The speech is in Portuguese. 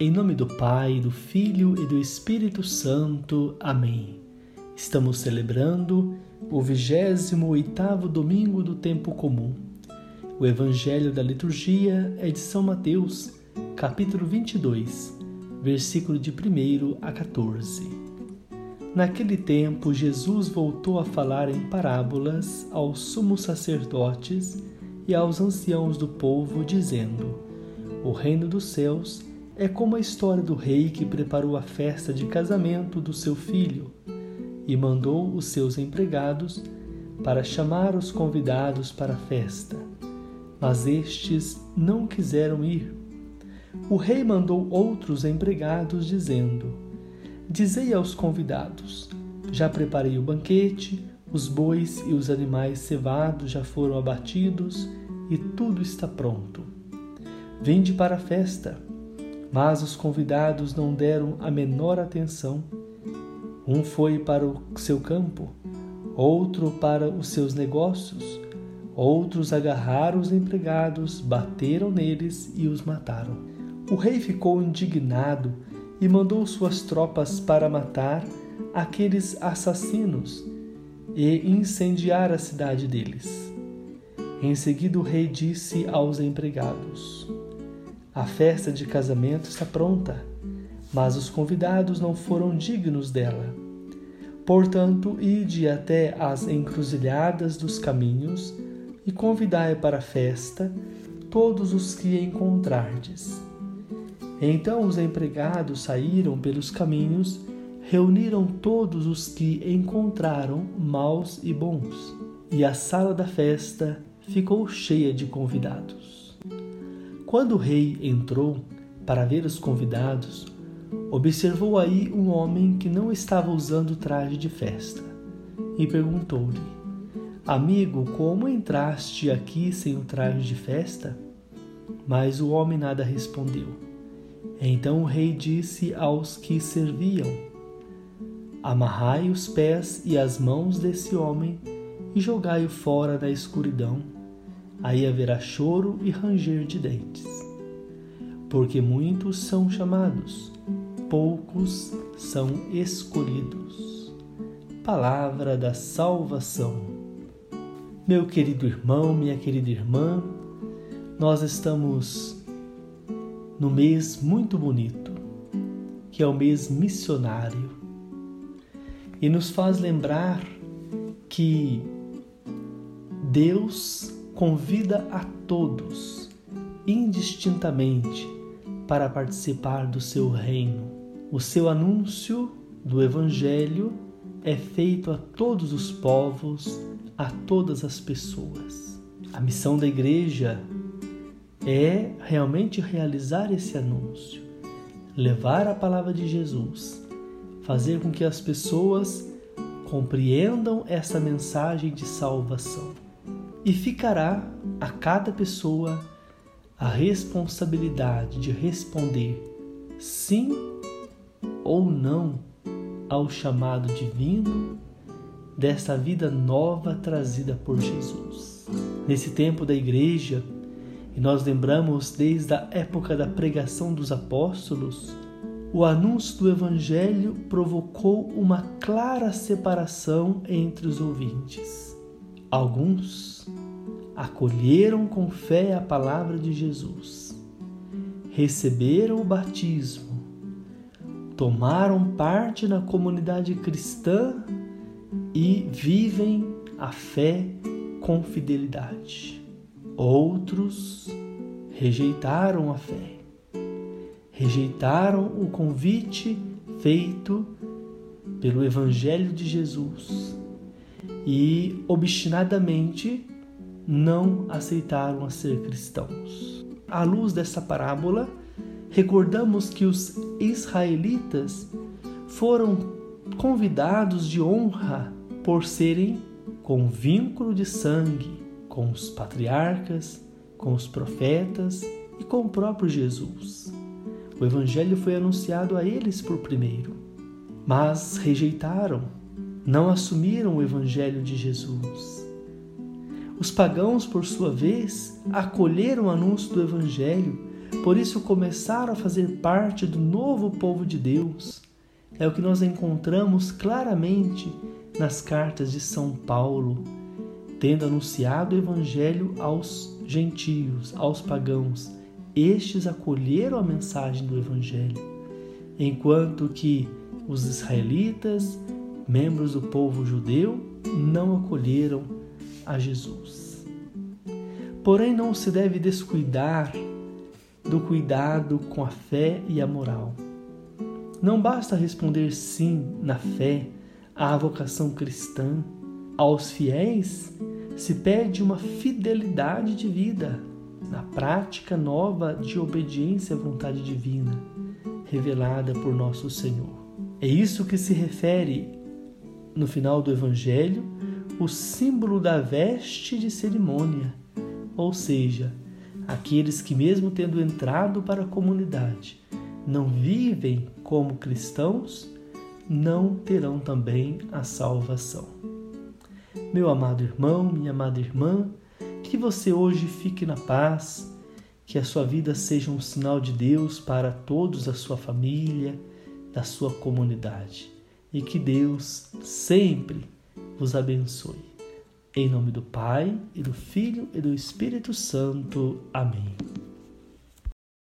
Em nome do Pai, do Filho e do Espírito Santo. Amém. Estamos celebrando o 28º domingo do tempo comum. O evangelho da liturgia é de São Mateus, capítulo 22, versículo de 1 a 14. Naquele tempo, Jesus voltou a falar em parábolas aos sumos sacerdotes e aos anciãos do povo, dizendo: O reino dos céus é como a história do rei que preparou a festa de casamento do seu filho e mandou os seus empregados para chamar os convidados para a festa. Mas estes não quiseram ir. O rei mandou outros empregados, dizendo: Dizei aos convidados: Já preparei o banquete, os bois e os animais cevados já foram abatidos e tudo está pronto. Vinde para a festa. Mas os convidados não deram a menor atenção. Um foi para o seu campo, outro para os seus negócios, outros agarraram os empregados, bateram neles e os mataram. O rei ficou indignado e mandou suas tropas para matar aqueles assassinos e incendiar a cidade deles. Em seguida, o rei disse aos empregados: a festa de casamento está pronta, mas os convidados não foram dignos dela. Portanto, ide até as encruzilhadas dos caminhos e convidai para a festa todos os que encontrardes. Então os empregados saíram pelos caminhos, reuniram todos os que encontraram, maus e bons, e a sala da festa ficou cheia de convidados. Quando o rei entrou para ver os convidados, observou aí um homem que não estava usando traje de festa e perguntou-lhe: Amigo, como entraste aqui sem o traje de festa? Mas o homem nada respondeu. Então o rei disse aos que serviam: Amarrai os pés e as mãos desse homem e jogai-o fora da escuridão aí haverá choro e ranger de dentes. Porque muitos são chamados, poucos são escolhidos. Palavra da salvação. Meu querido irmão, minha querida irmã, nós estamos no mês muito bonito, que é o mês missionário, e nos faz lembrar que Deus convida a todos, indistintamente, para participar do seu reino. O seu anúncio do Evangelho é feito a todos os povos, a todas as pessoas. A missão da igreja é realmente realizar esse anúncio, levar a palavra de Jesus, fazer com que as pessoas compreendam essa mensagem de salvação e ficará a cada pessoa a responsabilidade de responder sim ou não ao chamado divino desta vida nova trazida por Jesus. Nesse tempo da igreja, e nós lembramos desde a época da pregação dos apóstolos, o anúncio do Evangelho provocou uma clara separação entre os ouvintes. Alguns acolheram com fé a palavra de Jesus, receberam o batismo, tomaram parte na comunidade cristã e vivem a fé com fidelidade. Outros rejeitaram a fé, rejeitaram o convite feito pelo Evangelho de Jesus e obstinadamente não aceitaram a ser cristãos. À luz dessa parábola, recordamos que os israelitas foram convidados de honra por serem com vínculo de sangue com os patriarcas, com os profetas e com o próprio Jesus. O evangelho foi anunciado a eles por primeiro, mas rejeitaram, não assumiram o evangelho de Jesus os pagãos, por sua vez, acolheram o anúncio do Evangelho, Por isso começaram a fazer parte do novo povo de Deus. É o que nós encontramos claramente nas cartas de São Paulo, tendo anunciado o evangelho aos gentios, aos pagãos. Estes acolheram a mensagem do evangelho, enquanto que os israelitas, membros do povo judeu, não acolheram a Jesus. Porém, não se deve descuidar do cuidado com a fé e a moral. Não basta responder sim na fé à vocação cristã. Aos fiéis se pede uma fidelidade de vida na prática nova de obediência à vontade divina, revelada por nosso Senhor. É isso que se refere no final do Evangelho o símbolo da veste de cerimônia, ou seja, aqueles que, mesmo tendo entrado para a comunidade, não vivem como cristãos, não terão também a salvação. Meu amado irmão, minha amada irmã, que você hoje fique na paz, que a sua vida seja um sinal de Deus para todos da sua família, da sua comunidade e que Deus sempre vos abençoe. Em nome do Pai, e do Filho e do Espírito Santo. Amém.